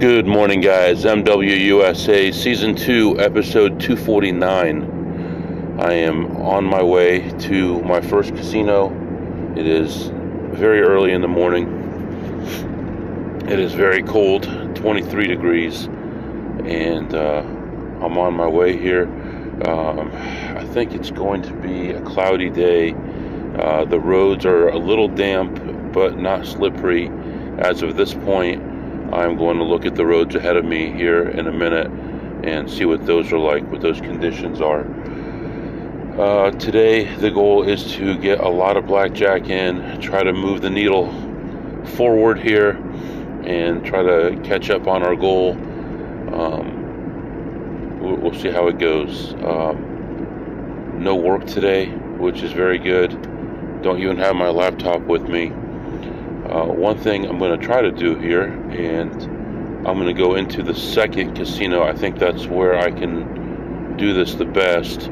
Good morning, guys. MWUSA Season 2, Episode 249. I am on my way to my first casino. It is very early in the morning. It is very cold, 23 degrees, and uh, I'm on my way here. Um, I think it's going to be a cloudy day. Uh, the roads are a little damp, but not slippery as of this point. I'm going to look at the roads ahead of me here in a minute and see what those are like, what those conditions are. Uh, today, the goal is to get a lot of blackjack in, try to move the needle forward here, and try to catch up on our goal. Um, we'll, we'll, see how it goes. Um, no work today, which is very good. Don't even have my laptop with me. One thing I'm going to try to do here, and I'm going to go into the second casino. I think that's where I can do this the best.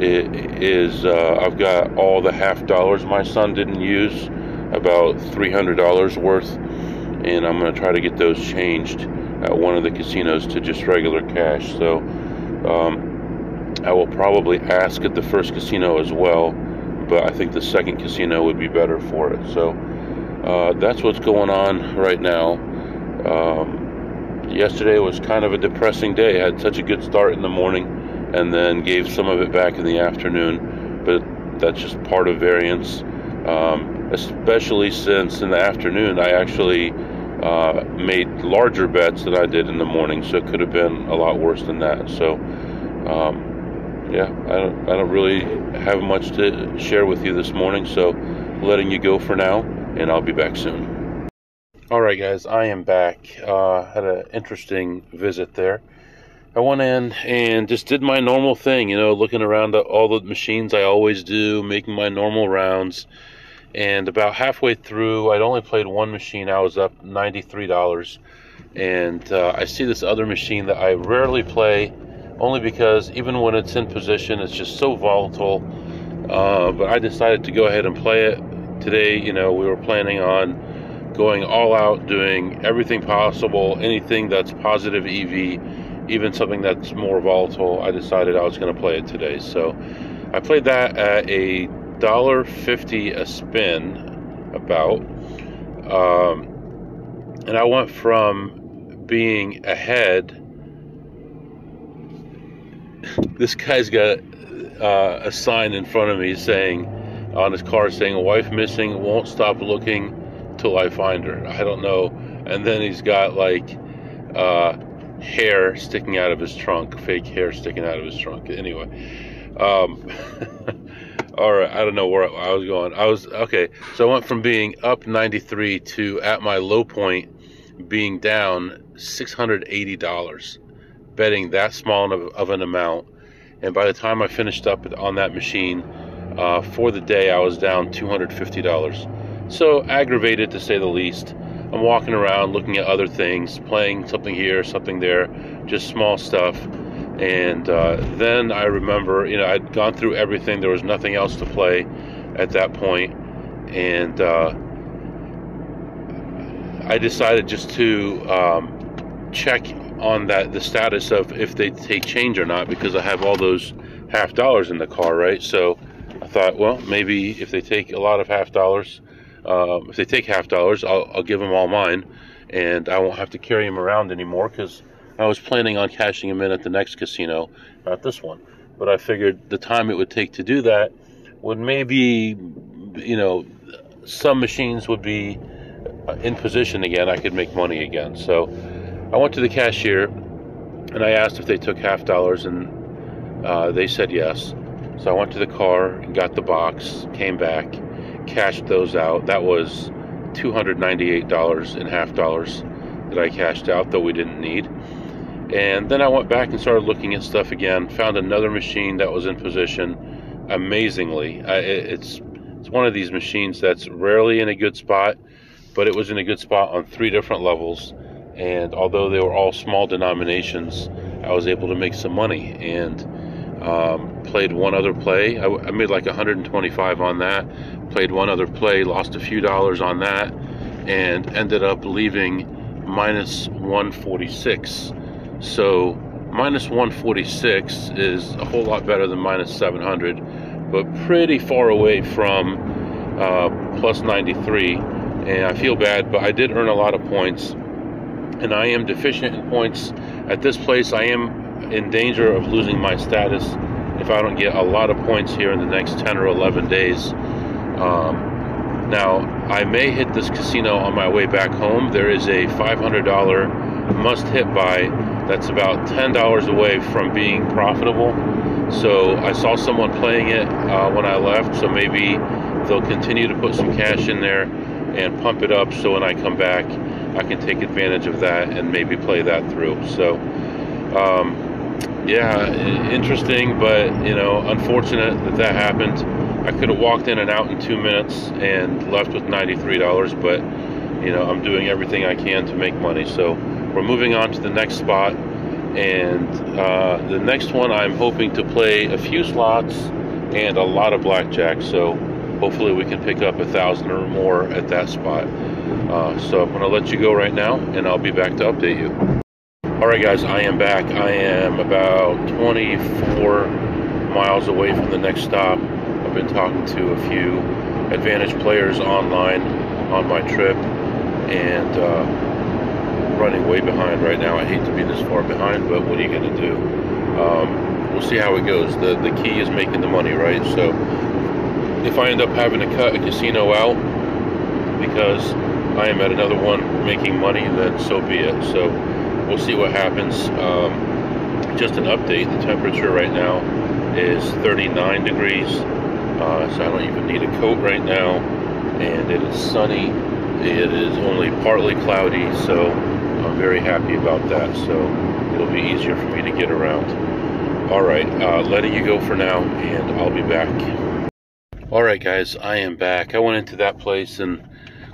It is uh, I've got all the half dollars my son didn't use, about $300 worth, and I'm going to try to get those changed at one of the casinos to just regular cash. So um, I will probably ask at the first casino as well, but I think the second casino would be better for it. So uh, that's what's going on right now. Um, yesterday was kind of a depressing day. I had such a good start in the morning and then gave some of it back in the afternoon, but that's just part of variance. Um, especially since in the afternoon I actually uh, made larger bets than I did in the morning, so it could have been a lot worse than that. So, um, yeah, I don't, I don't really have much to share with you this morning, so letting you go for now and I'll be back soon. All right, guys, I am back. Uh, had an interesting visit there. I went in and just did my normal thing, you know, looking around at all the machines I always do, making my normal rounds. And about halfway through, I'd only played one machine. I was up $93. And uh, I see this other machine that I rarely play, only because even when it's in position, it's just so volatile. Uh, but I decided to go ahead and play it today, you know, we were planning on going all out, doing everything possible, anything that's positive EV, even something that's more volatile. I decided I was going to play it today. So I played that at a dollar fifty a spin, about, um, and I went from being ahead. this guy's got uh, a sign in front of me saying on his car saying wife missing won't stop looking till i find her. I don't know. And then he's got like uh, hair sticking out of his trunk fake hair sticking out of his trunk. Anyway um, all right i don't know where i was going. I was okay so i went from being up 93 to at my low point being down $680 betting that small of, of an amount. And by the time i finished up on that machine uh, for the day, I was down $250. So aggravated to say the least. I'm walking around looking at other things, playing something here, something there, just small stuff. And uh, then I remember, you know, I'd gone through everything. There was nothing else to play at that point, and uh, I decided just to um, check on that the status of if they take change or not because I have all those half dollars in the car, right? So thought, well, maybe if they take a lot of half dollars, uh, if they take half dollars, I'll, I'll, give them all mine, and I won't have to carry them around anymore because I was planning on cashing them in at the next casino, not this one. But I figured the time it would take to do that would maybe, you know, some machines would be in position again. I could make money again. So I went to the cashier and I asked if they took half dollars, and uh, they said yes. So I went to the car and got the box, came back, cashed those out. That was $298 in half dollars that I cashed out, though we didn't need. And then I went back and started looking at stuff again. Found another machine that was in position. Amazingly, I, it's it's one of these machines that's rarely in a good spot, but it was in a good spot on three different levels. And although they were all small denominations, I was able to make some money. And um, played one other play. I, I, made like 125 on that. Played one other play, lost a few dollars on that, and ended up leaving minus 146. So minus 146 is a whole lot better than minus 700, but pretty far away from uh, plus 93. And I feel bad, but I did earn a lot of points, and I am deficient in points at this place. I am in danger of losing my status if I don't get a lot of points here in the next 10 or 11 days. Um, now, I may hit this casino on my way back home. There is a $500 must hit by that's about $10 away from being profitable. So I saw someone playing it uh, when I left, so maybe they'll continue to put some cash in there and pump it up so when I come back, I can take advantage of that and maybe play that through. So, um, yeah, interesting, but you know, unfortunate that that happened. I could have walked in and out in two minutes and left with $93, but you know, I'm doing everything I can to make money. So we're moving on to the next spot, and uh, the next one I'm hoping to play a few slots and a lot of blackjack. So hopefully we can pick up a thousand or more at that spot. Uh, so I'm going to let you go right now, and I'll be back to update you. All right, guys, I am back. I am about 24 miles away from the next stop. I've been talking to a few Advantage players online on my trip and uh, running way behind right now. I hate to be this far behind, but what are you going to do? Um, we'll see how it goes. The, the key is making the money, right? So if I end up having to cut a casino out because I am at another one making money, then so be it. So we'll see what happens. Um, just an update, the temperature right now is 39 degrees, uh, so I don't even need a coat right now, and it is sunny. It is only partly cloudy, so I'm very happy about that, so it'll be easier for me to get around. All right, uh, letting you go for now, and I'll be back. All right, guys, I am back. I went into that place and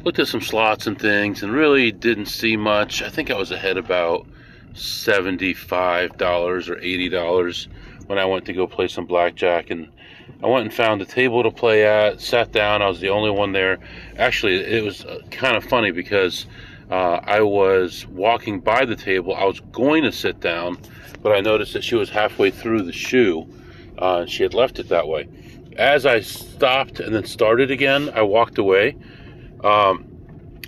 looked at some slots and things and really didn't see much. I think I was ahead about $75 or $80 when I went to go play some blackjack and I went and found a table to play at, sat down. I was the only one there. Actually, it was uh, kind of funny because uh, I was walking by the table. I was going to sit down, but I noticed that she was halfway through the shoe. Uh, she had left it that way. As I stopped and then started again, I walked away um,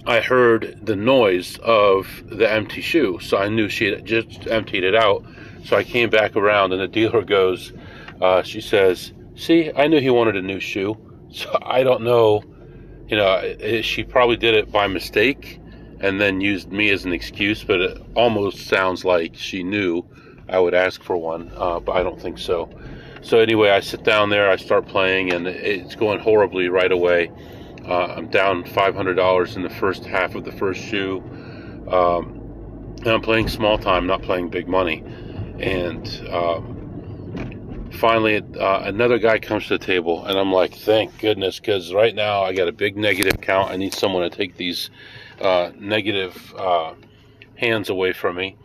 I heard the noise of the empty shoe. So I knew she had just emptied it out. So I came back around, and the dealer goes, uh, she says, See, I knew he wanted a new shoe. So I don't know, you know, she probably did it by mistake and then used me as an excuse, but it almost sounds like she knew I would ask for one, uh, but I don't think so. So anyway, I sit down there, I start playing, and it's going horribly right away. Uh, I'm down $500 in the first half of the first shoe. Um, and I'm playing small time, not playing big money. And um, finally, uh, another guy comes to the table, and I'm like, thank goodness, because right now I got a big negative count. I need someone to take these uh, negative uh, hands away from me.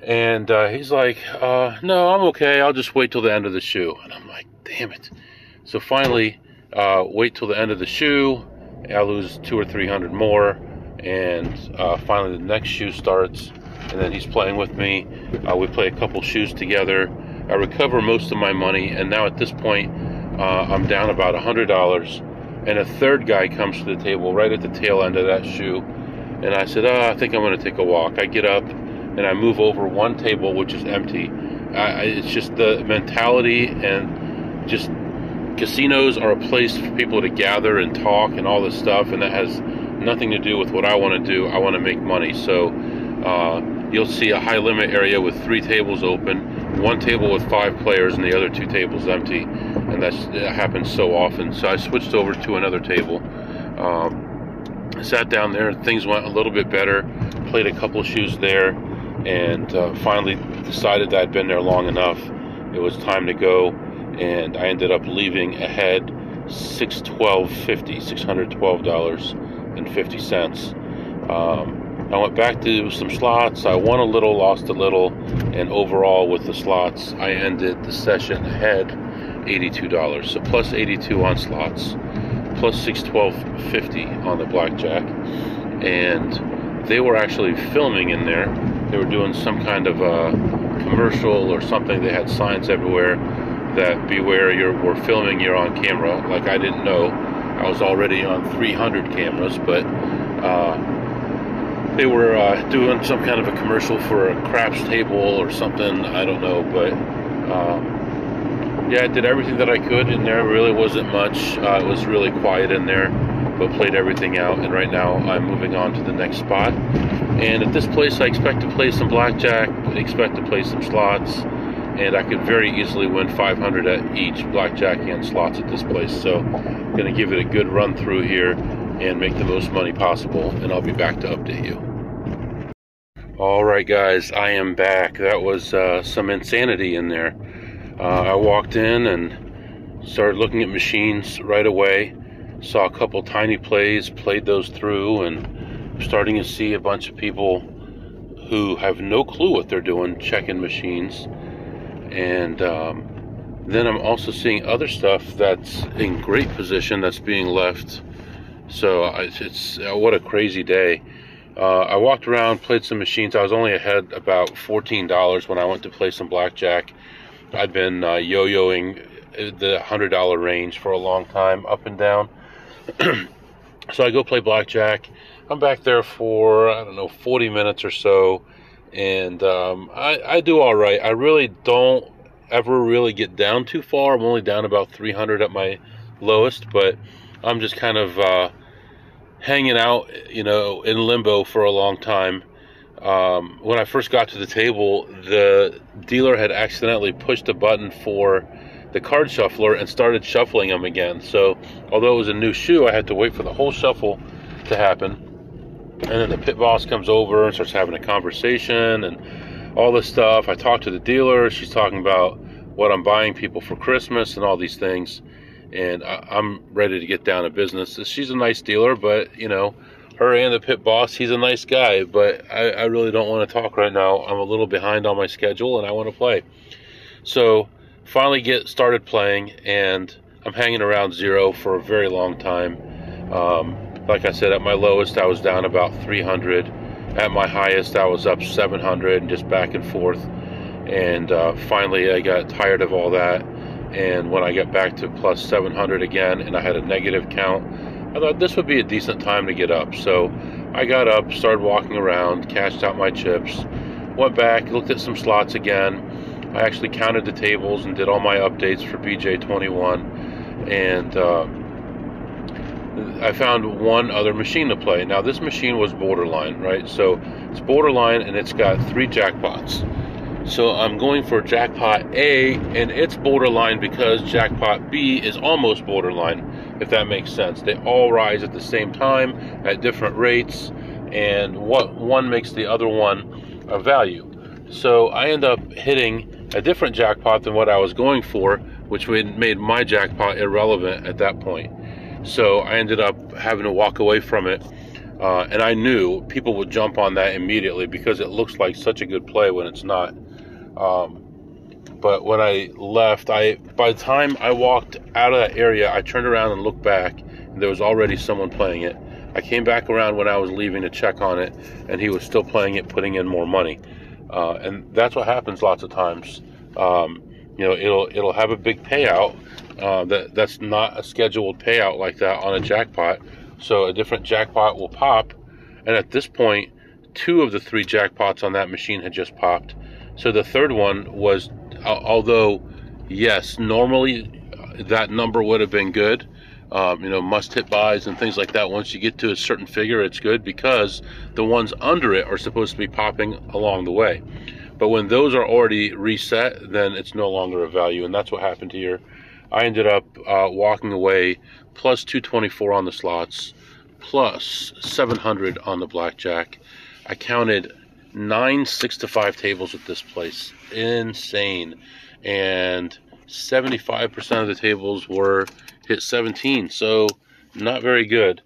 And uh, he's like, uh, no, I'm okay. I'll just wait till the end of the shoe. And I'm like, damn it. So finally, uh, wait till the end of the shoe. I lose two or three hundred more, and uh, finally the next shoe starts, and then he's playing with me. Uh, we play a couple shoes together. I recover most of my money, and now at this point, uh, I'm down about a hundred dollars. And a third guy comes to the table right at the tail end of that shoe, and I said, oh, I think I'm going to take a walk." I get up and I move over one table which is empty. I, it's just the mentality and just casinos are a place for people to gather and talk and all this stuff, and that has nothing to do with what I want to do. I want to make money. So uh, you'll see a high limit area with three tables open, one table with five players, and the other two tables empty. And that's, that happens so often. So I switched over to another table. Um, sat down there, things went a little bit better. Played a couple shoes there, and uh, finally decided that I'd been there long enough. It was time to go and I ended up leaving ahead six twelve fifty, six hundred twelve dollars and fifty cents. Um, I went back to some slots. I won a little, lost a little, and overall with the slots, I ended the session ahead eighty-two dollars. So plus eighty-two on slots, plus six twelve fifty on the blackjack, and they were actually filming in there. They were doing some kind of a commercial or something. They had signs everywhere that beware you're we're filming you're on camera. Like i didn't know. I was already on 300 cameras but uh, they were uh, doing some kind of a commercial for a craps table or something. I don't know but uh, yeah i did everything that i could in there. Really wasn't much. Uh, it was really quiet in there but played everything out. And right now i'm moving on to the next spot. And at this place i expect to play some blackjack expect to play some slots and I could very easily win 500 at each blackjack and slots at this place. So I'm going to give it a good run through here and make the most money possible, and I'll be back to update you. All right, guys, I am back. That was uh, some insanity in there. Uh, I walked in and started looking at machines right away. Saw a couple tiny plays, played those through, and starting to see a bunch of people who have no clue what they're doing checking machines and um, then I'm also seeing other stuff that's in great position that's being left. So it's uh, what a crazy day. Uh, I walked around, played some machines. I was only ahead about $14 when I went to play some blackjack. I'd been uh, yo-yoing the $100 range for a long time, up and down. so I go play blackjack. I'm back there for, I don't know, 40 minutes or so and um, I, I do all right. I really don't ever really get down too far. I'm only down about 300 at my lowest, but I'm just kind of uh, hanging out, you know, in limbo for a long time. Um, when I first got to the table, the dealer had accidentally pushed a button for the card shuffler and started shuffling them again. So, although it was a new shoe, I had to wait for the whole shuffle to happen and then the pit boss comes over and starts having a conversation and all this stuff. I talk to the dealer. She's talking about what I'm buying people for Christmas and all these things. And I, am ready to get down to business. She's a nice dealer, but you know, her and the pit boss, he's a nice guy. But I, I really don't want to talk right now. I'm a little behind on my schedule and I want to play. So finally get started playing and I'm hanging around zero for a very long time. Um, like I said, at my lowest, I was down about 300. At my highest, I was up 700 and just back and forth. And uh, finally, I got tired of all that. And when I got back to plus 700 again and I had a negative count, I thought this would be a decent time to get up. So I got up, started walking around, cashed out my chips, went back, looked at some slots again. I actually counted the tables and did all my updates for BJ21. And uh, I found one other machine to play. Now, this machine was borderline, right? So it's borderline and it's got three jackpots. So I'm going for jackpot A, and it's borderline because jackpot B is almost borderline, if that makes sense. They all rise at the same time at different rates, and what one makes the other one a value. So I end up hitting a different jackpot than what I was going for, which made my jackpot irrelevant at that point. So I ended up having to walk away from it. Uh, and I knew people would jump on that immediately because it looks like such a good play when it's not. Um, but when I left, I by the time I walked out of that area, I turned around and looked back, and there was already someone playing it. I came back around when I was leaving to check on it, and he was still playing it, putting in more money. Uh, and that's what happens lots of times. Um, you know, it'll it'll have a big payout, uh, that that's not a scheduled payout like that on a jackpot. So a different jackpot will pop, and at this point, two of the three jackpots on that machine had just popped. So the third one was, uh, although yes, normally that number would have been good. Um, you know, must hit bys and things like that. Once you get to a certain figure, it's good because the ones under it are supposed to be popping along the way. But when those are already reset, then it's no longer a value, and that's what happened here. I ended up uh, walking away plus 224 on the slots, plus 700 on the blackjack. I counted nine six to five tables at this place. Insane. And 75% of the tables were hit 17, so not very good.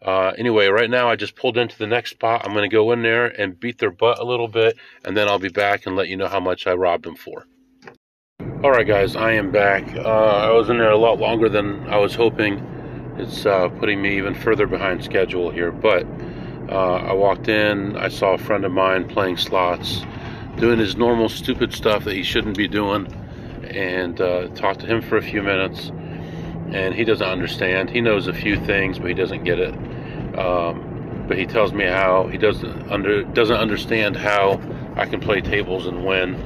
Uh, anyway, right now I just pulled into the next spot. I'm going to go in there and beat their butt a little bit, and then I'll be back and let you know how much I robbed them for. All right, guys, I am back. Uh, I was in there a lot longer than I was hoping. It's uh, putting me even further behind schedule here, but Uh, I walked in, I saw a friend of mine playing slots, doing his normal stupid stuff that he shouldn't be doing, and uh, talked to him for a few minutes. And he doesn't understand. He knows a few things, but he doesn't get it. Um, but he tells me how he doesn't under doesn't understand how I can play tables and win.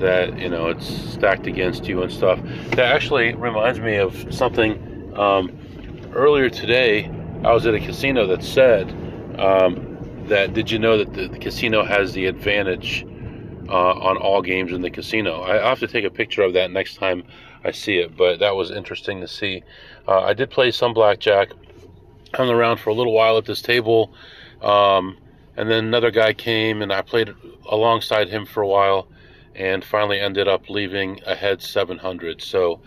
That you know it's stacked against you and stuff. That actually reminds me of something. Um, earlier today, I was at a casino that said um, that did you know that the, the casino has the advantage uh, on all games in the casino? I, have to take a picture of that next time I see it, but that was interesting to see. Uh, I did play some blackjack, hung around for a little while at this table, um, and then another guy came and I played alongside him for a while, and finally ended up leaving ahead 700. So.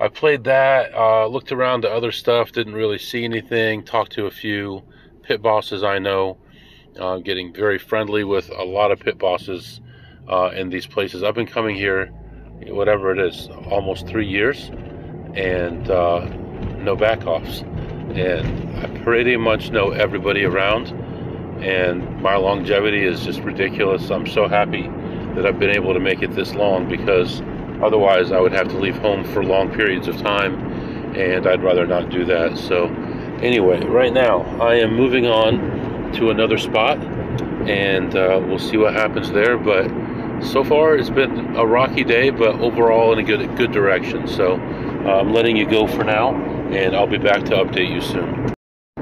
I played that, uh, looked around to other stuff, didn't really see anything, talked to a few, pit bosses I know, uh, getting very friendly with a lot of pit bosses uh, in these places. I've been coming here, whatever it is, almost three years, and uh, no backoffs. And I pretty much know everybody around, and my longevity is just ridiculous. I'm so happy that I've been able to make it this long because otherwise I would have to leave home for long periods of time, and I'd rather not do that. So anyway, right now I am moving on to another spot, and uh, we'll see what happens there. But so far, it's been a rocky day, but overall in a good good direction. So uh, I'm letting you go for now, and I'll be back to update you soon.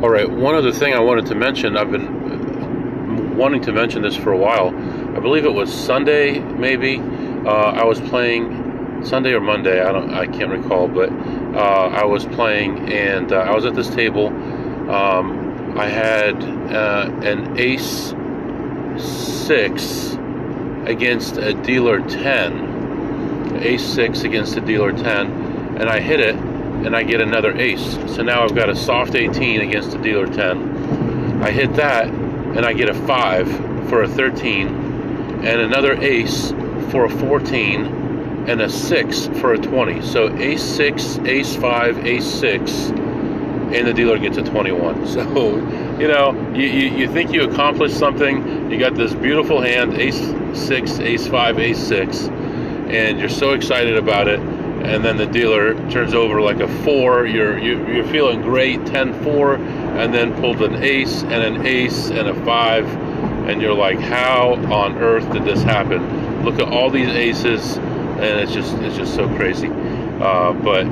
All right, one other thing I wanted to mention. I've been wanting to mention this for a while. I believe it was Sunday, maybe. Uh, I was playing Sunday or Monday. I don't. I can't recall, but uh, I was playing, and uh, I was at this table. Um, I had uh, an ace six against a dealer 10, ace 6 against a dealer 10, and I hit it, and I get another ace. So now I've got a soft 18 against a dealer 10. I hit that, and I get a 5 for a 13, and another ace for a 14, and a 6 for a 20. So ace 6, ace 5, ace 6, and the dealer gets a 21. So, you know, you, you, you think you accomplished something. You got this beautiful hand, ace 6, ace 5, ace 6, and you're so excited about it. And then the dealer turns over like a 4. You're, you, you're feeling great, 10 4, and then pulled an ace and an ace and a 5. And you're like, how on earth did this happen? Look at all these aces and it's just it's just so crazy. Uh, but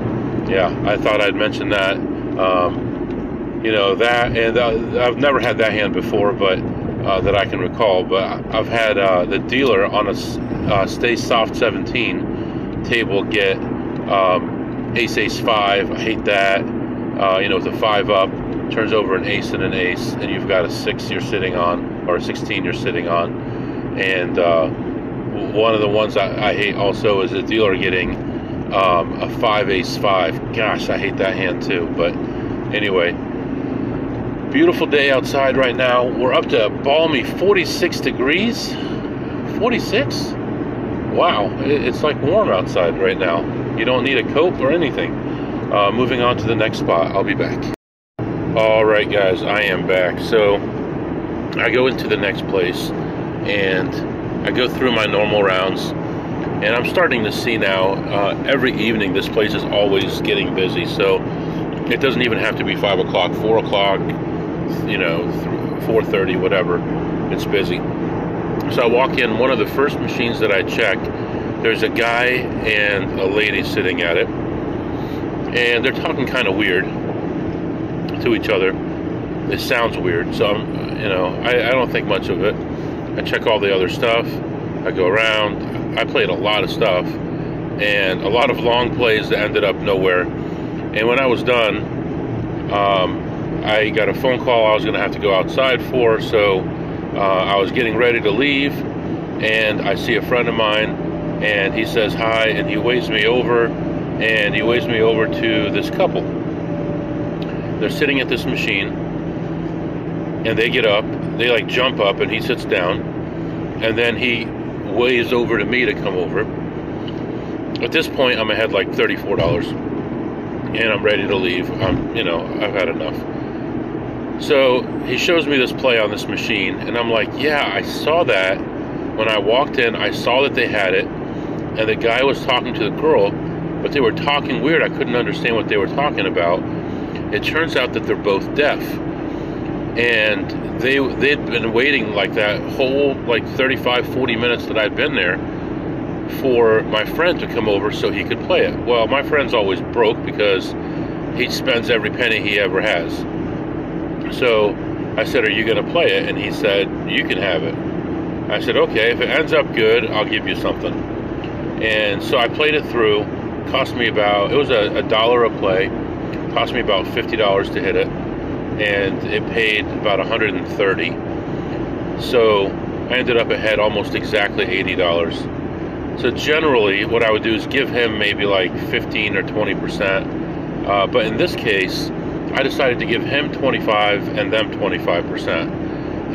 yeah, I thought I'd mention that. Um, you know that, and uh, I've never had that hand before, but uh, that I can recall. But I've had uh, the dealer on a uh, stay soft 17 table get um, ace ace five. I hate that. Uh, you know, with a five up, turns over an ace and an ace, and you've got a six you're sitting on, or 16 you're sitting on, and one of the ones I, I hate also is a dealer getting um, a five ace five. Gosh, I hate that hand too. But anyway, beautiful day outside right now. We're up to balmy 46 degrees. 46? Wow, it's like warm outside right now. You don't need a coat or anything. Uh, moving on to the next spot. I'll be back. All right, guys, I am back. So I go into the next place and I go through my normal rounds, and I'm starting to see now uh, every evening this place is always getting busy. So it doesn't even have to be five o'clock, four o'clock, you know, four thirty, whatever. It's busy. So I walk in. One of the first machines that I check, there's a guy and a lady sitting at it, and they're talking kind of weird to each other. It sounds weird, so I'm, you know, I, I don't think much of it. I check all the other stuff. I go around. I played a lot of stuff and a lot of long plays that ended up nowhere. And when I was done, um, I got a phone call I was going to have to go outside for. So uh, I was getting ready to leave, and I see a friend of mine, and he says hi, and he waves me over, and he waves me over to this couple. They're sitting at this machine and they get up, they like jump up, and he sits down, and then he waves over to me to come over. At this point, I'm ahead like $34, and I'm ready to leave. I'm, you know, I've had enough. So he shows me this play on this machine, and I'm like, yeah, I saw that. When I walked in, I saw that they had it, and the guy was talking to the girl, but they were talking weird. I couldn't understand what they were talking about. It turns out that they're both deaf. And they they'd been waiting like that whole like 35 40 minutes that I'd been there for my friend to come over so he could play it. Well, my friend's always broke because he spends every penny he ever has. So I said, Are you going to play it? And he said, You can have it. I said, Okay, if it ends up good, I'll give you something. And so I played it through. Cost me about, it was a, a dollar a play. Cost me about $50 to hit it. And it paid about 130 So I ended up ahead almost exactly $80. So generally, what I would do is give him maybe like 15 or 20 percent. Uh, but in this case, I decided to give him 25 and them 25 percent.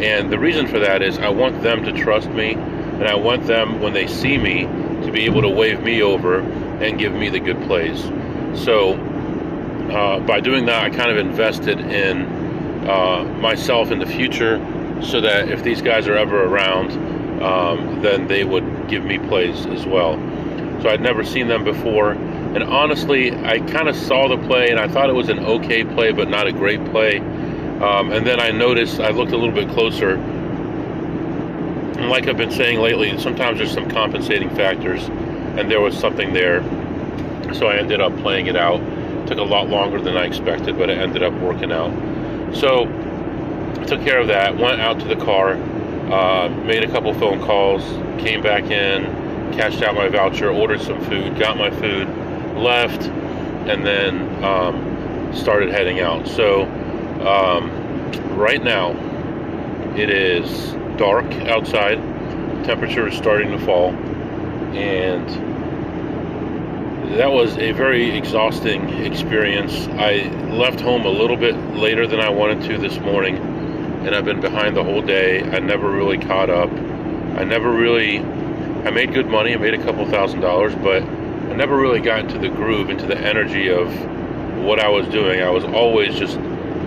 And the reason for that is I want them to trust me, and I want them when they see me to be able to wave me over and give me the good plays. So uh, by doing that, I kind of invested in uh, myself in the future, so that if these guys are ever around, um, then they would give me plays as well. So I'd never seen them before. And honestly, I kind of saw the play and I thought it was an okay play, but not a great play. Um, and then I noticed, I looked a little bit closer. And like I've been saying lately, sometimes there's some compensating factors, and there was something there. So I ended up playing it out. It took a lot longer than I expected, but it ended up working out. So I took care of that, went out to the car, uh, made a couple phone calls, came back in, cashed out my voucher, ordered some food, got my food, left, and then um, started heading out. So um, right now it is dark outside. Temperature is starting to fall, and that was a very exhausting experience. I left home a little bit later than I wanted to this morning and I've been behind the whole day. I never really caught up. I never really, I made good money. I made a couple thousand dollars, but I never really got into the groove, into the energy of what I was doing. I was always just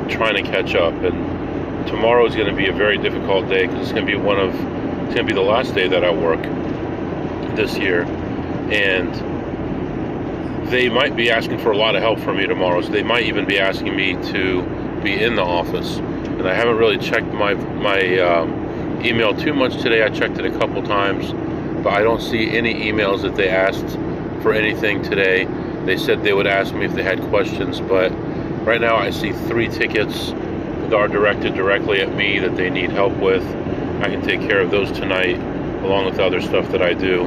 trying to catch up. And tomorrow is going to be a very difficult day because it's going to be one of, it's going to be the last day that I work this year. And they might be asking for a lot of help from me tomorrow. So they might even be asking me to be in the office and I haven't really checked my my um, email too much today. I checked it a couple times, but I don't see any emails that they asked for anything today. They said they would ask me if they had questions, but right now I see three tickets that are directed directly at me that they need help with. I can take care of those tonight, along with other stuff that I do.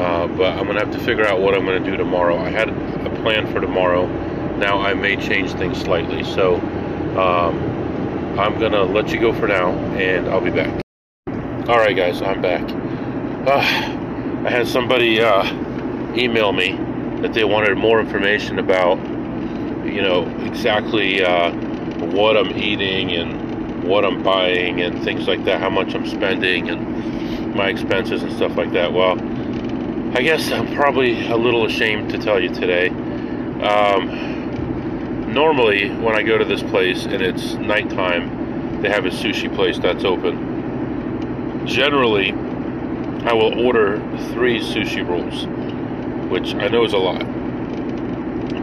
Uh, but I'm gonna have to figure out what I'm gonna do tomorrow. I had a plan for tomorrow. Now I may change things slightly. So. Um, I'm gonna let you go for now, and I'll be back. All right, guys, I'm back. Uh, I had somebody uh, email me that they wanted more information about, you know, exactly uh, what I'm eating and what I'm buying and things like that, how much I'm spending and my expenses and stuff like that. Well, I guess I'm probably a little ashamed to tell you today. Um, normally when I go to this place and it's nighttime, they have a sushi place that's open. Generally, I will order three sushi rolls, which I know is a lot.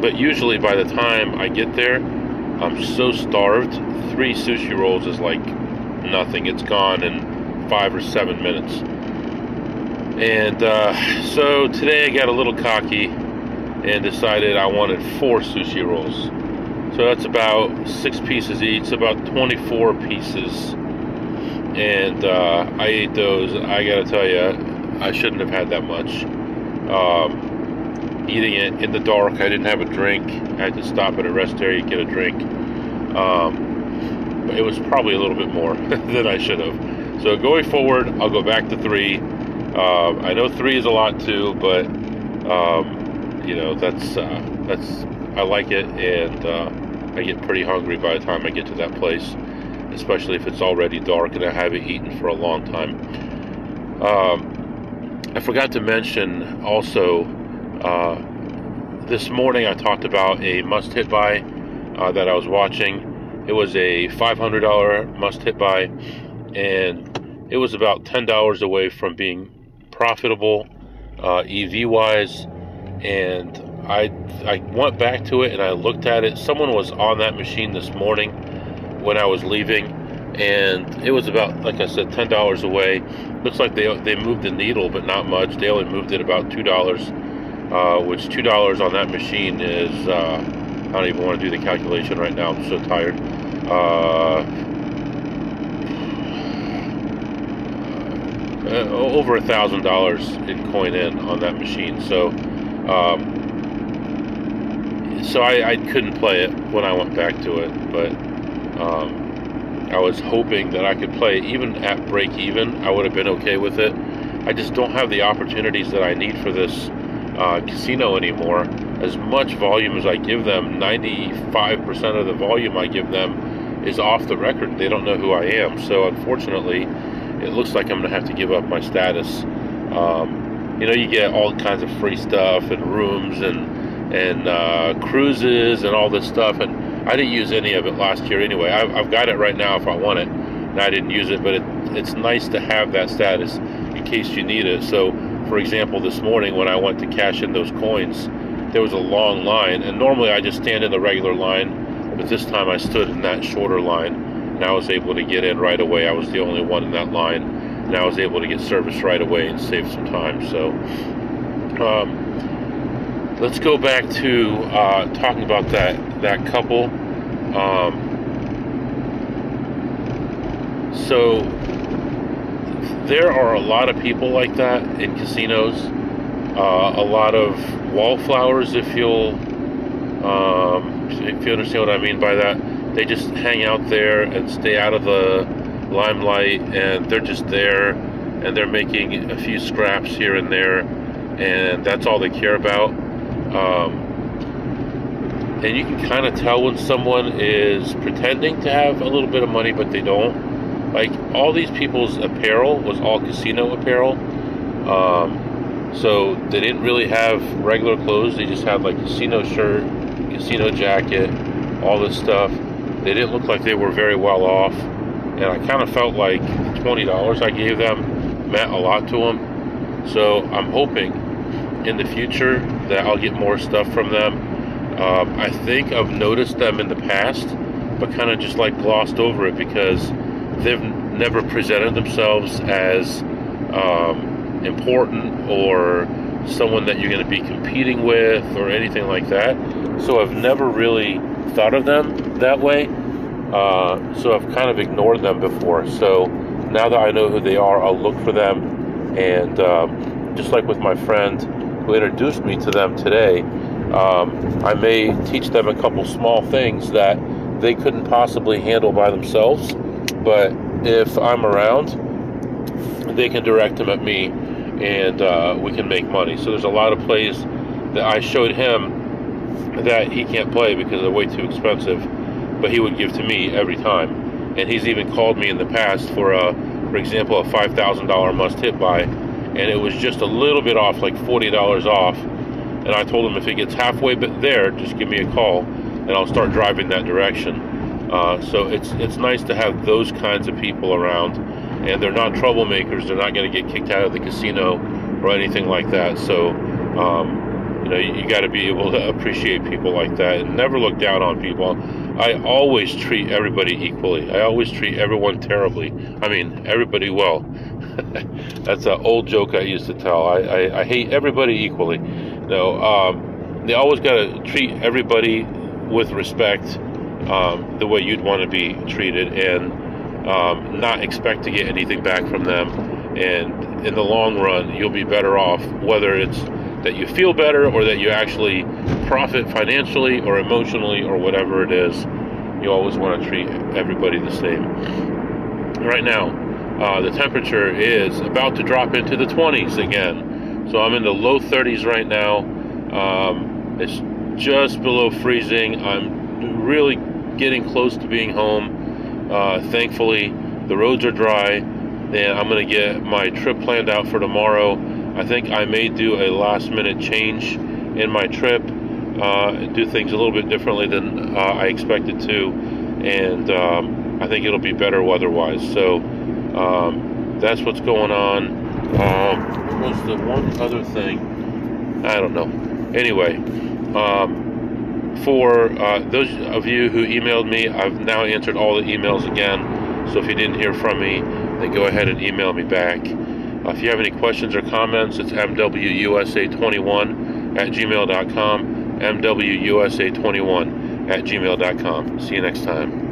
But usually by the time I get there, I'm so starved, three sushi rolls is like nothing. It's gone in five or seven minutes. And uh, so today I got a little cocky and decided I wanted four sushi rolls. So that's about six pieces each, about 24 pieces. And uh, I ate those. I gotta tell you, I shouldn't have had that much. Um, eating it in the dark, I didn't have a drink. I had to stop at a rest area to get a drink. Um, it was probably a little bit more than I should have. So going forward, I'll go back to three. Uh, I know three is a lot too, but um, you know that's uh, that's I like it, and uh, I get pretty hungry by the time I get to that place, especially if it's already dark and I haven't eaten for a long time. Um, I forgot to mention also uh, this morning I talked about a must hit by uh, that I was watching, It was a $500 must hit by, and it was about $10 away from being profitable uh, EV wise. And I I went back to it and I looked at it. Someone was on that machine this morning when I was leaving, and it was about like I said, ten dollars away. Looks like they they moved the needle, but not much. They only moved it about two dollars, uh, which two dollars on that machine is. Uh, I don't even want to do the calculation right now. I'm so tired. Uh, over a thousand dollars in coin in on that machine. So. Um, so I, I, couldn't play it when I went back to it, but um, I was hoping that I could play it even at break even. I would have been okay with it. I just don't have the opportunities that I need for this uh, casino anymore. As much volume as I give them, 95% of the volume I give them is off the record. They don't know who I am. So unfortunately, it looks like I'm to have to give up my status. Um, you know, you get all kinds of free stuff and rooms and and uh, cruises and all this stuff. And I didn't use any of it last year anyway. I've, I've got it right now if I want it, and I didn't use it. But it, it's nice to have that status in case you need it. So, for example, this morning when I went to cash in those coins, there was a long line, and normally I just stand in the regular line, but this time I stood in that shorter line, and I was able to get in right away. I was the only one in that line, and I was able to get service right away and save some time. So. Um, let's go back to uh, talking about that that couple. Um, so there are a lot of people like that in casinos. Uh, a lot of wallflowers, if you'll um, if you understand what I mean by that. They just hang out there and stay out of the limelight, and they're just there, and they're making a few scraps here and there, and that's all they care about um, and you can kind of tell when someone is pretending to have a little bit of money, but they don't. Like all these people's apparel was all casino apparel. Um, so they didn't really have regular clothes. They just had like casino shirt, casino jacket, all this stuff. They didn't look like they were very well off. And I kind of felt like $20 I gave them meant a lot to them. So I'm hoping in the future that I'll get more stuff from them. Um, I think I've noticed them in the past, but kind of just like glossed over it because they've never presented themselves as um, important or someone that you're going to be competing with or anything like that. So I've never really thought of them that way. Uh, so I've kind of ignored them before. So now that I know who they are, I'll look for them. And um, just like with my friend, who introduced me to them today, um, I may teach them a couple small things that they couldn't possibly handle by themselves. But if I'm around, they can direct them at me and uh, we can make money. So there's a lot of plays that I showed him that he can't play because they're way too expensive, but he would give to me every time. And he's even called me in the past for a, for example, a $5,000 must hit by and it was just a little bit off, like $40 off. And I told him if it gets halfway but there, just give me a call, and I'll start driving that direction. Uh, so it's it's nice to have those kinds of people around, and they're not troublemakers. They're not going to get kicked out of the casino or anything like that. So. Um, you know, you, you got to be able to appreciate people like that and never look down on people. I always treat everybody equally. I always treat everyone terribly. I mean, everybody well. That's an old joke I used to tell. I, I, I hate everybody equally. No, um, they always got to treat everybody with respect, um, the way you'd want to be treated, and um, not expect to get anything back from them. And in the long run, you'll be better off, whether it's that you feel better or that you actually profit financially or emotionally or whatever it is. You always want to treat everybody the same. Right now, uh, the temperature is about to drop into the 20s again. So I'm in the low 30s right now. Um, it's just below freezing. I'm really getting close to being home. Uh, thankfully, the roads are dry, and I'm going to get my trip planned out for tomorrow. I think I may do a last minute change in my trip, uh, do things a little bit differently than uh, I expected to. and um, I think it'll be better weather-wise. So um, that's what's going on. Um, was the one other thing? I don't know. Anyway, um, for uh, those of you who emailed me, I've now answered all the emails again. So if you didn't hear from me, then go ahead and email me back. Uh, if you have any questions or comments, it's mwusa21 at gmail.com. mwusa21 at gmail.com. See you next time.